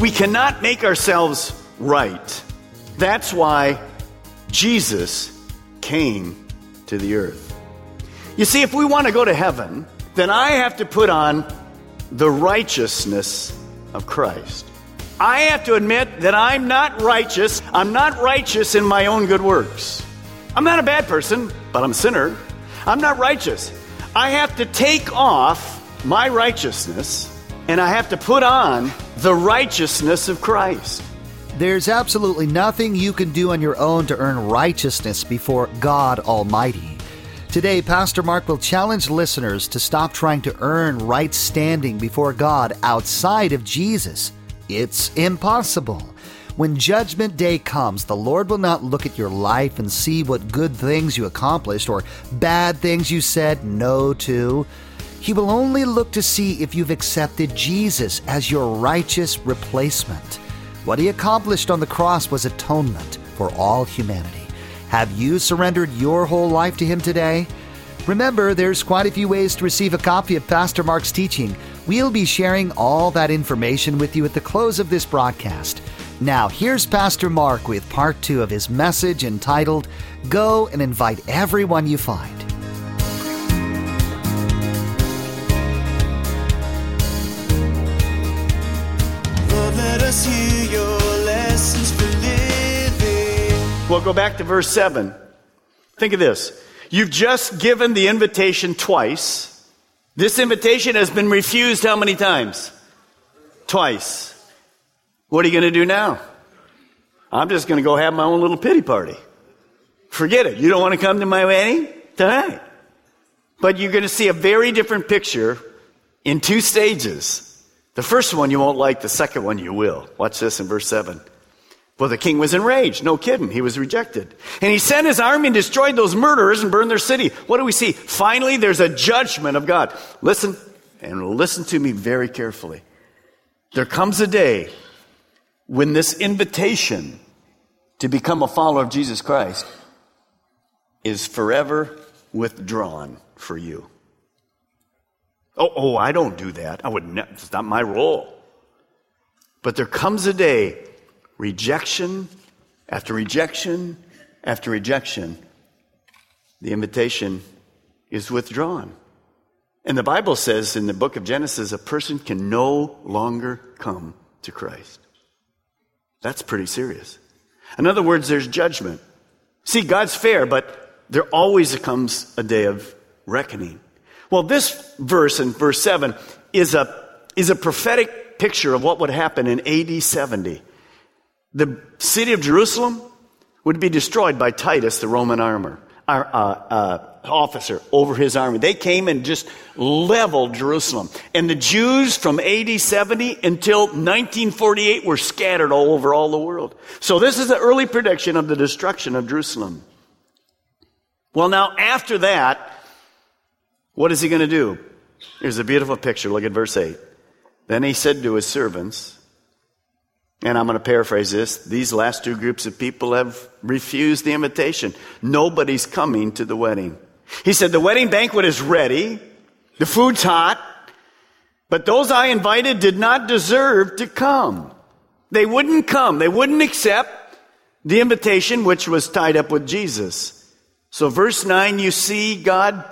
We cannot make ourselves right. That's why Jesus came to the earth. You see, if we want to go to heaven, then I have to put on the righteousness of Christ. I have to admit that I'm not righteous. I'm not righteous in my own good works. I'm not a bad person, but I'm a sinner. I'm not righteous. I have to take off my righteousness and I have to put on the righteousness of Christ. There's absolutely nothing you can do on your own to earn righteousness before God Almighty. Today, Pastor Mark will challenge listeners to stop trying to earn right standing before God outside of Jesus. It's impossible. When Judgment Day comes, the Lord will not look at your life and see what good things you accomplished or bad things you said no to. He will only look to see if you've accepted Jesus as your righteous replacement. What he accomplished on the cross was atonement for all humanity. Have you surrendered your whole life to him today? Remember, there's quite a few ways to receive a copy of Pastor Mark's teaching. We'll be sharing all that information with you at the close of this broadcast. Now, here's Pastor Mark with part two of his message entitled Go and Invite Everyone You Find. We'll go back to verse 7. Think of this. You've just given the invitation twice. This invitation has been refused how many times? Twice. What are you going to do now? I'm just going to go have my own little pity party. Forget it. You don't want to come to my wedding tonight. But you're going to see a very different picture in two stages. The first one you won't like, the second one you will. Watch this in verse 7. Well, the king was enraged. No kidding. He was rejected. And he sent his army and destroyed those murderers and burned their city. What do we see? Finally, there's a judgment of God. Listen, and listen to me very carefully. There comes a day when this invitation to become a follower of Jesus Christ is forever withdrawn for you. Oh, oh, I don't do that. I would ne- it's not my role. But there comes a day, rejection after rejection after rejection, the invitation is withdrawn. And the Bible says in the book of Genesis, a person can no longer come to Christ. That's pretty serious. In other words, there's judgment. See, God's fair, but there always comes a day of reckoning. Well, this verse in verse 7 is a, is a prophetic picture of what would happen in AD 70. The city of Jerusalem would be destroyed by Titus, the Roman armor, uh, uh, officer over his army. They came and just leveled Jerusalem. And the Jews from AD 70 until 1948 were scattered all over all the world. So this is the early prediction of the destruction of Jerusalem. Well, now after that, what is he going to do? Here's a beautiful picture. Look at verse 8. Then he said to his servants, and I'm going to paraphrase this. These last two groups of people have refused the invitation. Nobody's coming to the wedding. He said, the wedding banquet is ready. The food's hot. But those I invited did not deserve to come. They wouldn't come. They wouldn't accept the invitation which was tied up with Jesus. So verse 9, you see God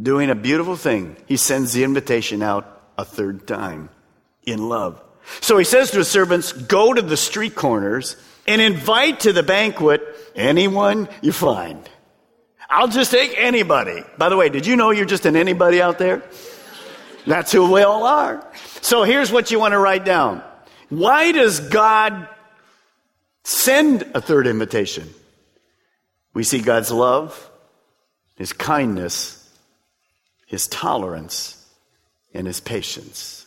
doing a beautiful thing. He sends the invitation out a third time in love. So he says to his servants, go to the street corners and invite to the banquet anyone you find. I'll just take anybody. By the way, did you know you're just an anybody out there? That's who we all are. So here's what you want to write down. Why does God send a third invitation? We see God's love, His kindness, His tolerance, and His patience.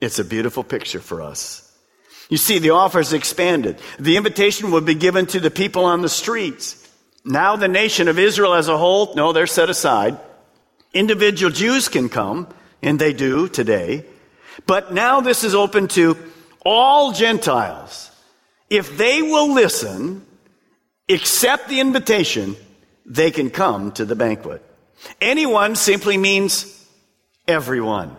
It's a beautiful picture for us. You see, the offer is expanded. The invitation will be given to the people on the streets. Now the nation of Israel as a whole, no, they're set aside. Individual Jews can come, and they do today. But now this is open to all Gentiles. If they will listen, accept the invitation, they can come to the banquet. Anyone simply means everyone.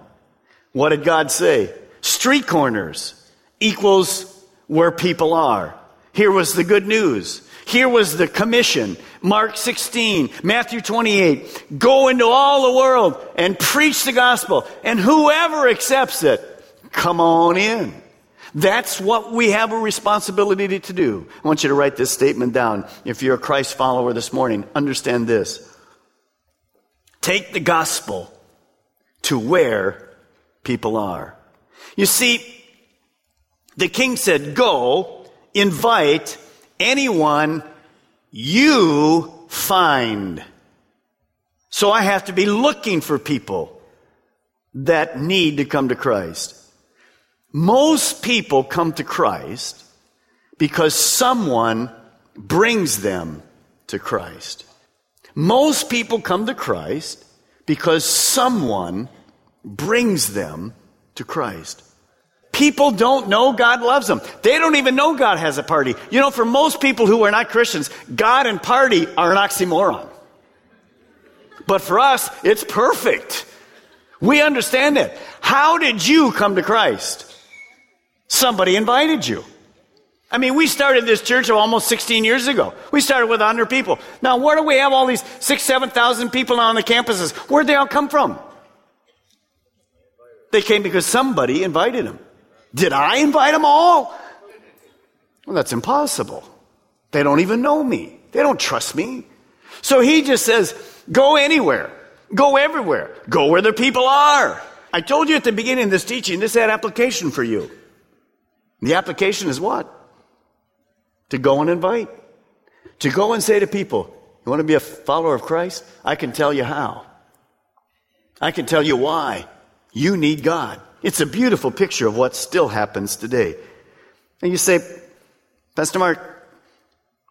What did God say? Street corners equals where people are. Here was the good news. Here was the commission. Mark 16, Matthew 28. Go into all the world and preach the gospel. And whoever accepts it, come on in. That's what we have a responsibility to do. I want you to write this statement down. If you're a Christ follower this morning, understand this. Take the gospel to where people are. You see, the king said, Go, invite anyone you find. So I have to be looking for people that need to come to Christ. Most people come to Christ because someone brings them to Christ. Most people come to Christ because someone brings them to Christ. People don't know God loves them. They don't even know God has a party. You know, for most people who are not Christians, God and party are an oxymoron. But for us, it's perfect. We understand it. How did you come to Christ? Somebody invited you. I mean, we started this church almost 16 years ago. We started with 100 people. Now, where do we have all these six, 7,000 people on the campuses? Where'd they all come from? They came because somebody invited them. Did I invite them all? Well, that's impossible. They don't even know me. They don't trust me. So he just says, go anywhere. Go everywhere. Go where the people are. I told you at the beginning of this teaching, this had application for you. The application is what? To go and invite. To go and say to people, you want to be a follower of Christ? I can tell you how. I can tell you why. You need God. It's a beautiful picture of what still happens today. And you say, Pastor Mark,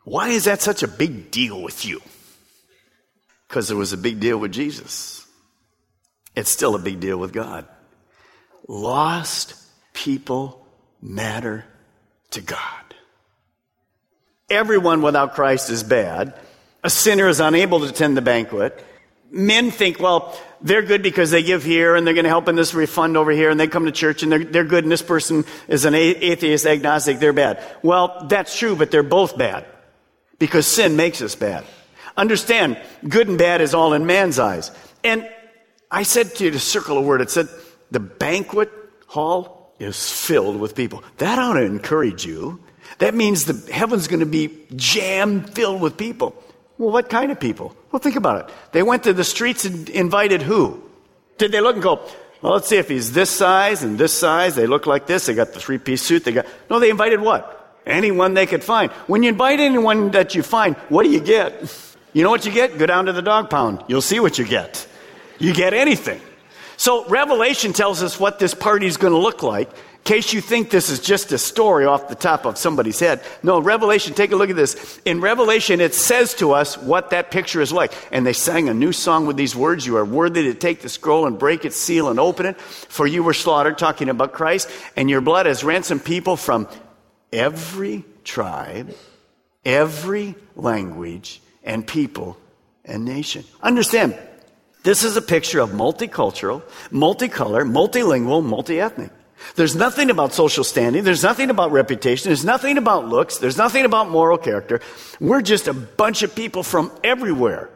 why is that such a big deal with you? Because it was a big deal with Jesus. It's still a big deal with God. Lost people matter to God. Everyone without Christ is bad. A sinner is unable to attend the banquet. Men think, well, they're good because they give here and they're going to help in this refund over here and they come to church and they're, they're good and this person is an atheist, agnostic, they're bad. Well, that's true, but they're both bad because sin makes us bad. Understand, good and bad is all in man's eyes. And I said to you to circle a word, it said, the banquet hall is filled with people. That ought to encourage you. That means the heaven's going to be jam filled with people. Well, what kind of people? Well, think about it. They went to the streets and invited who? Did they look and go, well, let's see if he's this size and this size. They look like this. They got the three piece suit. They got, no, they invited what? Anyone they could find. When you invite anyone that you find, what do you get? You know what you get? Go down to the dog pound. You'll see what you get. You get anything. So Revelation tells us what this party is going to look like In case you think this is just a story off the top of somebody's head. No, Revelation, take a look at this. In Revelation, it says to us what that picture is like. And they sang a new song with these words You are worthy to take the scroll and break its seal and open it, for you were slaughtered, talking about Christ, and your blood has ransomed people from every tribe, every language, and people and nation. Understand, this is a picture of multicultural, multicolor, multilingual, multi-ethnic. There's nothing about social standing. There's nothing about reputation. There's nothing about looks. There's nothing about moral character. We're just a bunch of people from everywhere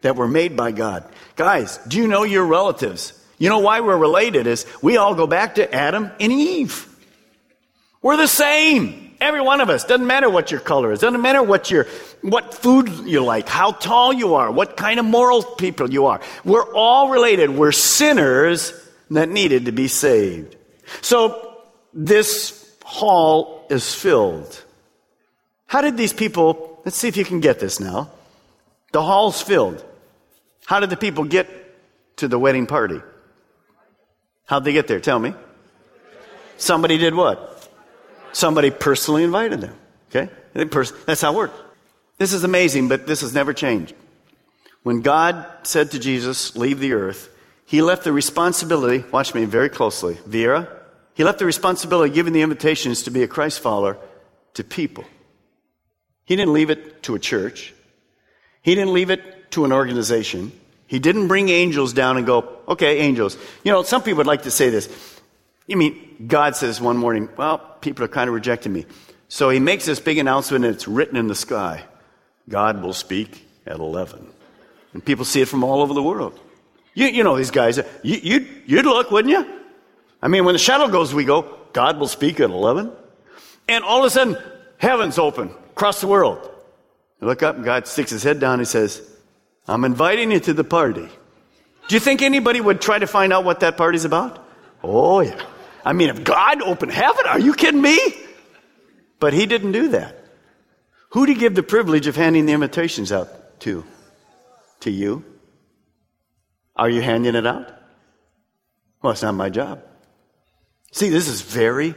that were made by God. Guys, do you know your relatives? You know why we're related is we all go back to Adam and Eve. We're the same. Every one of us. Doesn't matter what your color is. Doesn't matter what your, what food you like, how tall you are, what kind of moral people you are. We're all related. We're sinners that needed to be saved. So this hall is filled. How did these people, let's see if you can get this now. The hall's filled. How did the people get to the wedding party? How'd they get there? Tell me. Somebody did what? Somebody personally invited them. Okay? That's how it worked. This is amazing, but this has never changed. When God said to Jesus, Leave the earth, he left the responsibility, watch me very closely, Vera, he left the responsibility of giving the invitations to be a Christ follower to people. He didn't leave it to a church. He didn't leave it to an organization. He didn't bring angels down and go, okay, angels. You know, some people would like to say this. You mean, God says one morning, well, people are kind of rejecting me. So he makes this big announcement and it's written in the sky. God will speak at 11. And people see it from all over the world. You, you know these guys. You, you'd, you'd look, wouldn't you? I mean, when the shuttle goes, we go, God will speak at 11. And all of a sudden, heaven's open across the world. You look up and God sticks his head down and says, I'm inviting you to the party. Do you think anybody would try to find out what that party's about? Oh, yeah. I mean, if God opened heaven, are you kidding me? But he didn't do that. Who did he give the privilege of handing the invitations out to? To you? Are you handing it out? Well, it's not my job. See, this is very,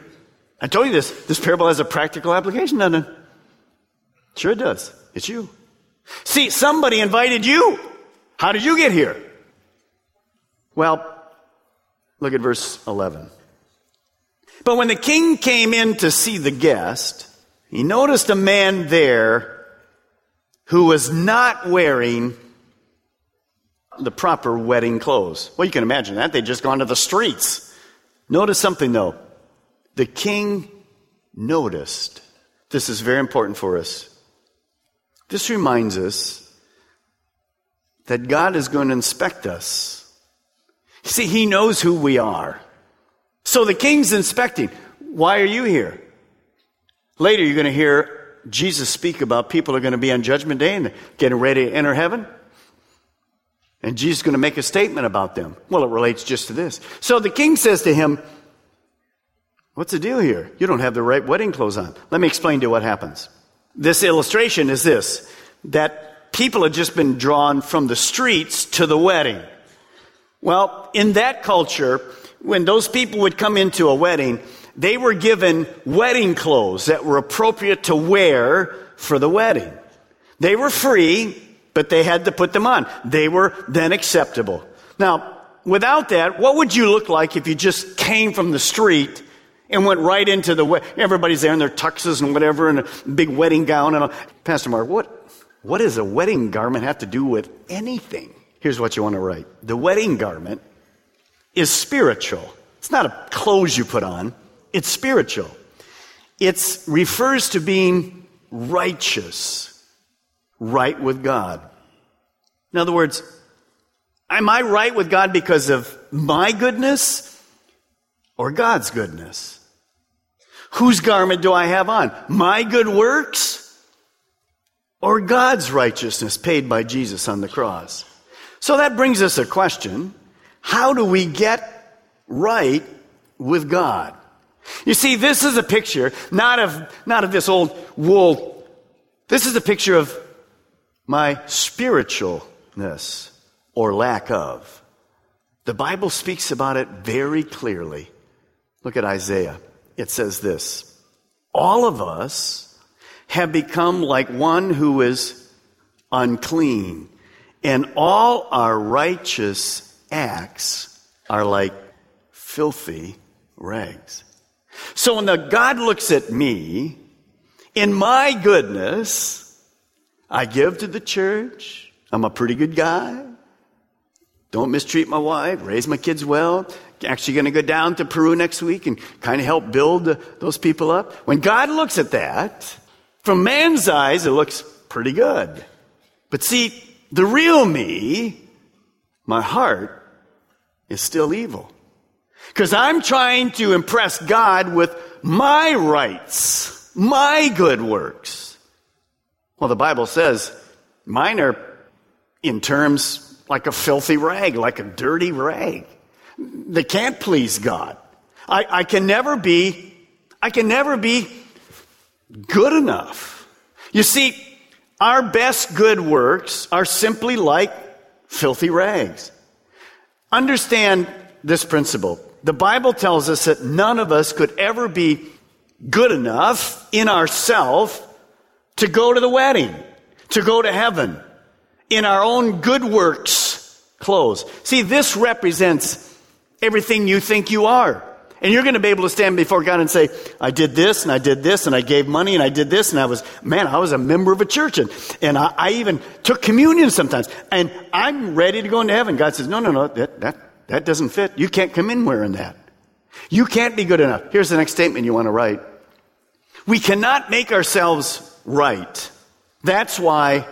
I told you this, this parable has a practical application, doesn't it? Sure it does. It's you. See, somebody invited you. How did you get here? Well, look at verse 11. But when the king came in to see the guest, he noticed a man there who was not wearing the proper wedding clothes. Well, you can imagine that. They'd just gone to the streets. Notice something though. The king noticed. This is very important for us. This reminds us that God is going to inspect us. See, he knows who we are. So the king's inspecting. Why are you here? Later, you're going to hear Jesus speak about people are going to be on Judgment Day and getting ready to enter heaven. And Jesus is going to make a statement about them. Well, it relates just to this. So the king says to him, What's the deal here? You don't have the right wedding clothes on. Let me explain to you what happens. This illustration is this that people had just been drawn from the streets to the wedding. Well, in that culture, when those people would come into a wedding, they were given wedding clothes that were appropriate to wear for the wedding. They were free, but they had to put them on. They were then acceptable. Now, without that, what would you look like if you just came from the street and went right into the wedding? Everybody's there in their tuxes and whatever and a big wedding gown and all. Pastor Mark, what, what does a wedding garment have to do with anything? Here's what you want to write. The wedding garment is spiritual. It's not a clothes you put on. It's spiritual. It refers to being righteous right with God. In other words, am I right with God because of my goodness or God's goodness? Whose garment do I have on? My good works or God's righteousness paid by Jesus on the cross? So that brings us a question. How do we get right with God? You see, this is a picture not of, not of this old wool. This is a picture of my spiritualness or lack of. The Bible speaks about it very clearly. Look at Isaiah. It says this All of us have become like one who is unclean, and all our righteous acts are like filthy rags. So when the God looks at me, in my goodness, I give to the church. I'm a pretty good guy. Don't mistreat my wife. Raise my kids well. Actually going to go down to Peru next week and kind of help build those people up. When God looks at that, from man's eyes, it looks pretty good. But see, the real me, my heart, is still evil. Because I'm trying to impress God with my rights, my good works. Well, the Bible says mine are in terms like a filthy rag, like a dirty rag. They can't please God. I, I can never be I can never be good enough. You see, our best good works are simply like filthy rags. Understand this principle. The Bible tells us that none of us could ever be good enough in ourselves to go to the wedding, to go to heaven, in our own good works clothes. See, this represents everything you think you are. And you're going to be able to stand before God and say, I did this and I did this and I gave money and I did this and I was, man, I was a member of a church and, and I, I even took communion sometimes and I'm ready to go into heaven. God says, no, no, no, that, that, that doesn't fit. You can't come in wearing that. You can't be good enough. Here's the next statement you want to write. We cannot make ourselves right. That's why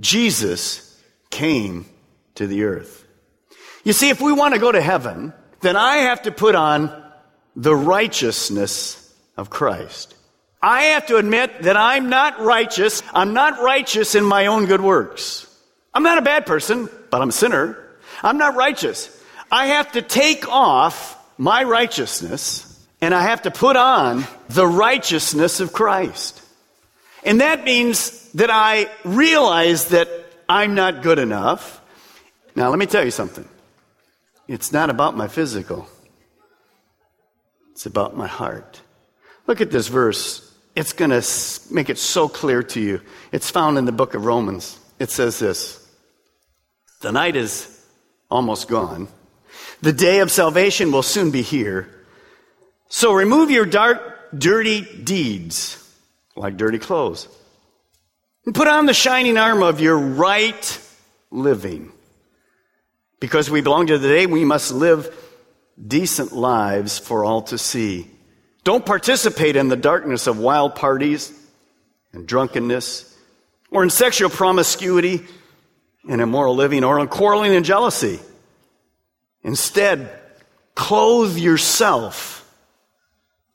Jesus came to the earth. You see, if we want to go to heaven, then I have to put on the righteousness of Christ. I have to admit that I'm not righteous. I'm not righteous in my own good works. I'm not a bad person, but I'm a sinner. I'm not righteous. I have to take off my righteousness and I have to put on the righteousness of Christ. And that means that I realize that I'm not good enough. Now, let me tell you something. It's not about my physical, it's about my heart. Look at this verse. It's going to make it so clear to you. It's found in the book of Romans. It says this The night is almost gone, the day of salvation will soon be here. So remove your dark, dirty deeds, like dirty clothes, and put on the shining armor of your right living. Because we belong to the day, we must live decent lives for all to see. Don't participate in the darkness of wild parties and drunkenness, or in sexual promiscuity and immoral living, or in quarreling and jealousy. Instead, clothe yourself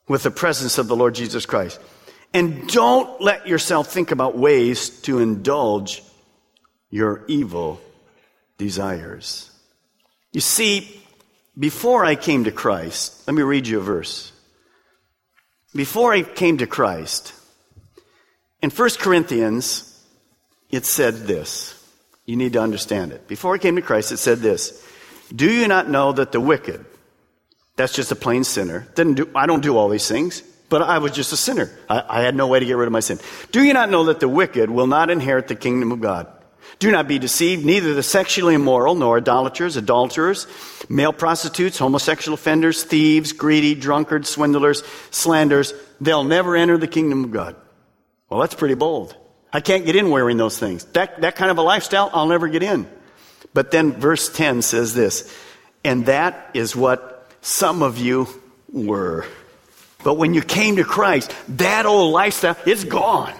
with the presence of the Lord Jesus Christ. And don't let yourself think about ways to indulge your evil desires. You see, before I came to Christ, let me read you a verse. Before I came to Christ, in 1 Corinthians, it said this. You need to understand it. Before I came to Christ, it said this Do you not know that the wicked, that's just a plain sinner, didn't do, I don't do all these things, but I was just a sinner. I, I had no way to get rid of my sin. Do you not know that the wicked will not inherit the kingdom of God? Do not be deceived. Neither the sexually immoral, nor idolaters, adulterers, male prostitutes, homosexual offenders, thieves, greedy, drunkards, swindlers, slanders, they'll never enter the kingdom of God. Well, that's pretty bold. I can't get in wearing those things. That, that kind of a lifestyle, I'll never get in. But then verse 10 says this, and that is what some of you were. But when you came to Christ, that old lifestyle, it's gone.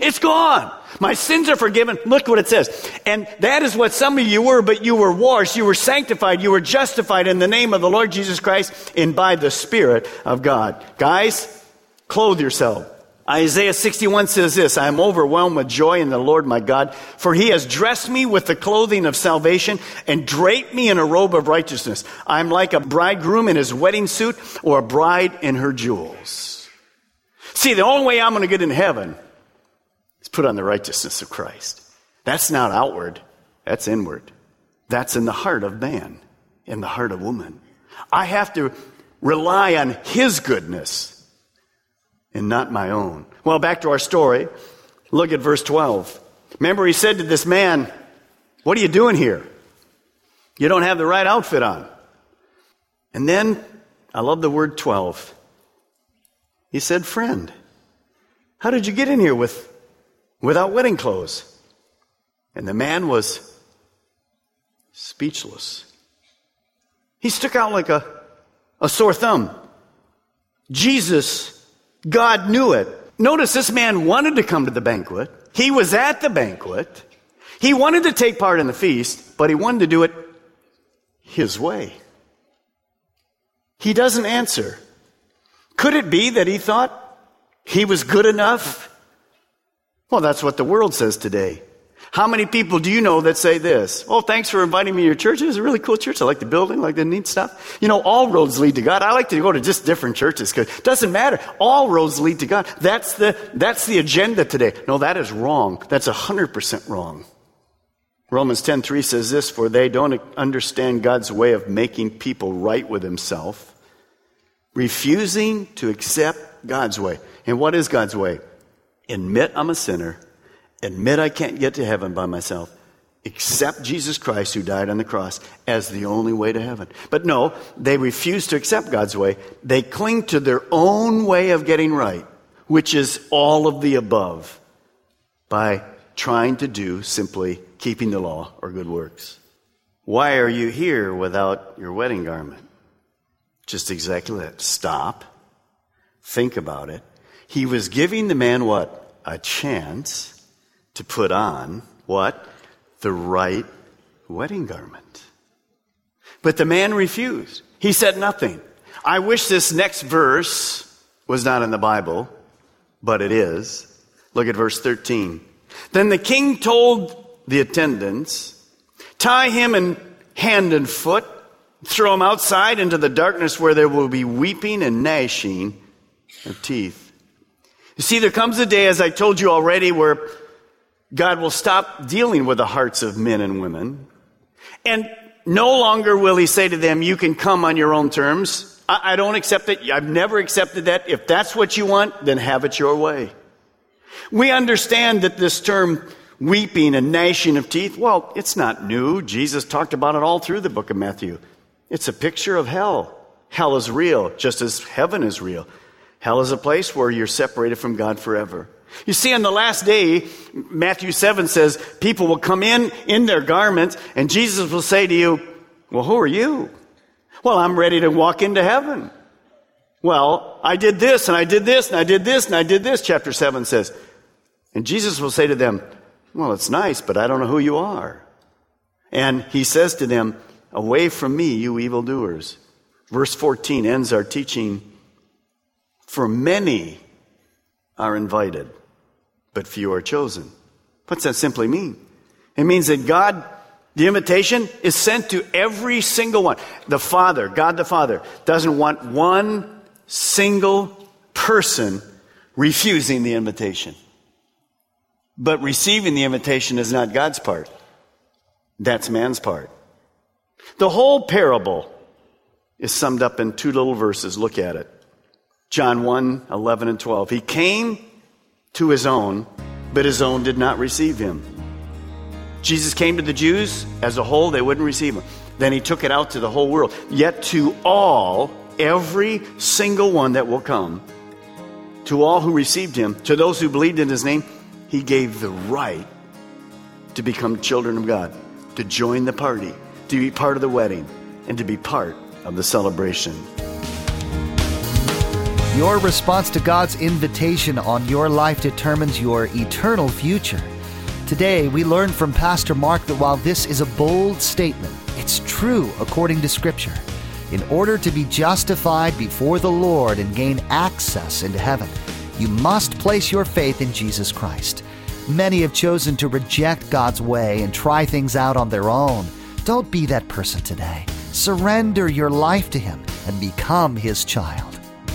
It's gone. My sins are forgiven. Look what it says. And that is what some of you were, but you were washed, you were sanctified, you were justified in the name of the Lord Jesus Christ and by the Spirit of God. Guys, clothe yourself. Isaiah 61 says this, I am overwhelmed with joy in the Lord my God, for he has dressed me with the clothing of salvation and draped me in a robe of righteousness. I am like a bridegroom in his wedding suit or a bride in her jewels. See, the only way I'm going to get in heaven put on the righteousness of Christ. That's not outward, that's inward. That's in the heart of man, in the heart of woman. I have to rely on his goodness and not my own. Well, back to our story. Look at verse 12. Remember, he said to this man, What are you doing here? You don't have the right outfit on. And then, I love the word 12. He said, Friend, how did you get in here with, without wedding clothes? And the man was speechless. He stuck out like a, a sore thumb. Jesus God knew it. Notice this man wanted to come to the banquet. He was at the banquet. He wanted to take part in the feast, but he wanted to do it his way. He doesn't answer. Could it be that he thought he was good enough? Well, that's what the world says today. How many people do you know that say this? Oh, thanks for inviting me to your church. It was a really cool church. I like the building, I like the neat stuff. You know, all roads lead to God. I like to go to just different churches because it doesn't matter. All roads lead to God. That's the, that's the agenda today. No, that is wrong. That's 100% wrong. Romans 10:3 says this, for they don't understand God's way of making people right with himself, refusing to accept God's way. And what is God's way? Admit I'm a sinner admit I can't get to heaven by myself, accept Jesus Christ who died on the cross as the only way to heaven. But no, they refuse to accept God's way. They cling to their own way of getting right, which is all of the above, by trying to do simply keeping the law or good works. Why are you here without your wedding garment? Just exactly that. Stop. Think about it. He was giving the man what? A chance to put on what? The right wedding garment. But the man refused. He said nothing. I wish this next verse was not in the Bible, but it is. Look at verse 13. Then the king told the attendants, tie him in hand and foot, throw him outside into the darkness where there will be weeping and gnashing of teeth. You see, there comes a day, as I told you already, where God will stop dealing with the hearts of men and women. And no longer will he say to them, you can come on your own terms. I, I, don't accept it. I've never accepted that. If that's what you want, then have it your way. We understand that this term weeping and gnashing of teeth, well, it's not new. Jesus talked about it all through the book of Matthew. It's a picture of hell. Hell is real, just as heaven is real. Hell is a place where you're separated from God forever. You see, on the last day, Matthew 7 says, people will come in in their garments, and Jesus will say to you, Well, who are you? Well, I'm ready to walk into heaven. Well, I did this, and I did this, and I did this, and I did this, chapter 7 says. And Jesus will say to them, Well, it's nice, but I don't know who you are. And he says to them, Away from me, you evildoers. Verse 14 ends our teaching. For many are invited but few are chosen. What's that simply mean? It means that God, the invitation is sent to every single one. The Father, God the Father, doesn't want one single person refusing the invitation. But receiving the invitation is not God's part. That's man's part. The whole parable is summed up in two little verses. Look at it. John 1, 11 and 12. He came to his own, but his own did not receive him. Jesus came to the Jews as a whole, they wouldn't receive him. Then he took it out to the whole world. Yet to all, every single one that will come, to all who received him, to those who believed in his name, he gave the right to become children of God, to join the party, to be part of the wedding, and to be part of the celebration. Your response to God's invitation on your life determines your eternal future. Today, we learn from Pastor Mark that while this is a bold statement, it's true according to Scripture. In order to be justified before the Lord and gain access into heaven, you must place your faith in Jesus Christ. Many have chosen to reject God's way and try things out on their own. Don't be that person today. Surrender your life to Him and become His child.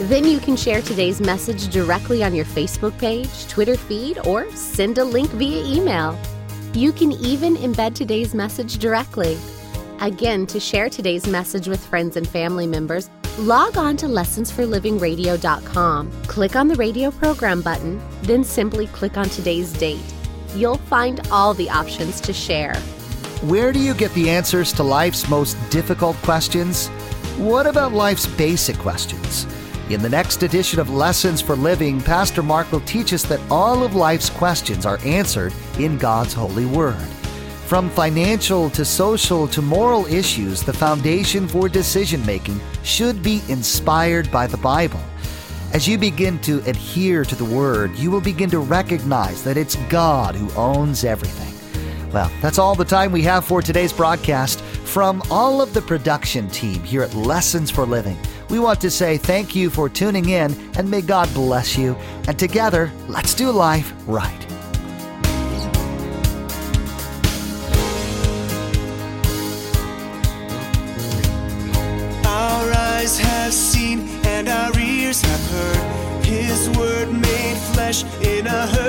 Then you can share today's message directly on your Facebook page, Twitter feed, or send a link via email. You can even embed today's message directly. Again, to share today's message with friends and family members, log on to lessonsforlivingradio.com. Click on the radio program button, then simply click on today's date. You'll find all the options to share. Where do you get the answers to life's most difficult questions? What about life's basic questions? In the next edition of Lessons for Living, Pastor Mark will teach us that all of life's questions are answered in God's holy word. From financial to social to moral issues, the foundation for decision making should be inspired by the Bible. As you begin to adhere to the Word, you will begin to recognize that it's God who owns everything. Well, that's all the time we have for today's broadcast. From all of the production team here at Lessons for Living, we want to say thank you for tuning in and may God bless you. And together, let's do life right. Our eyes have seen and our ears have heard His word made flesh in a.